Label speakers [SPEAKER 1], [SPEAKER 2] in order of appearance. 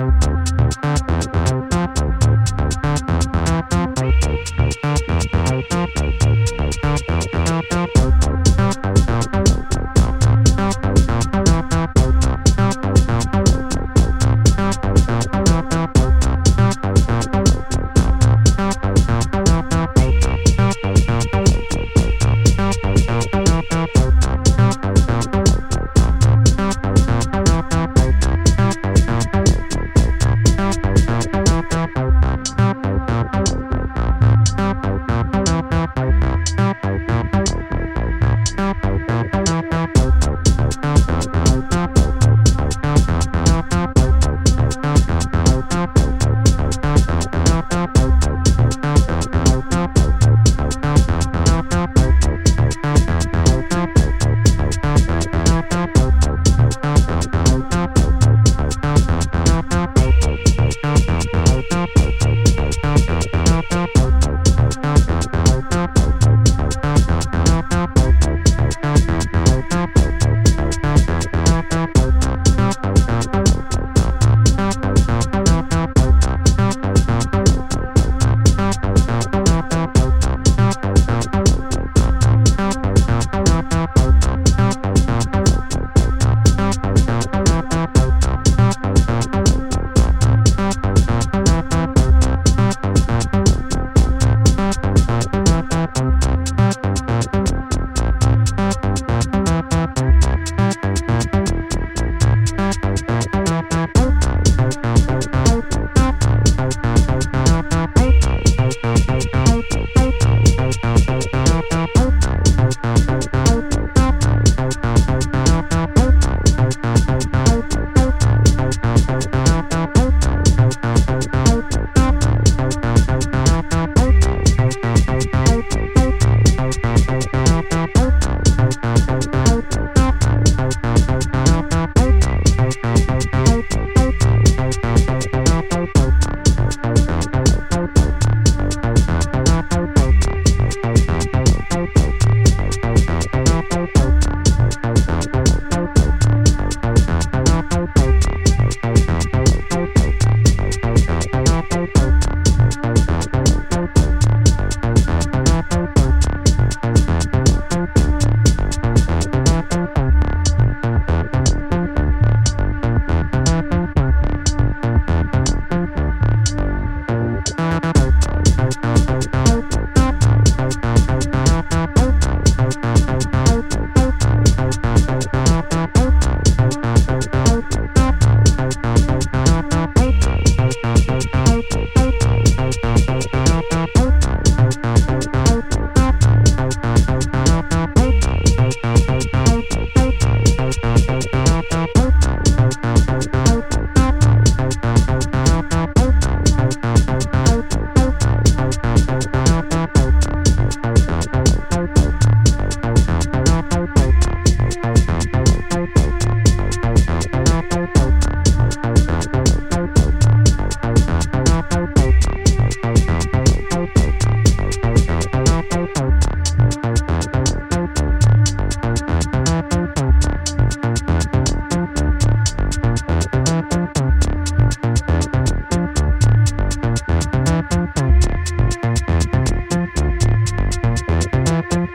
[SPEAKER 1] you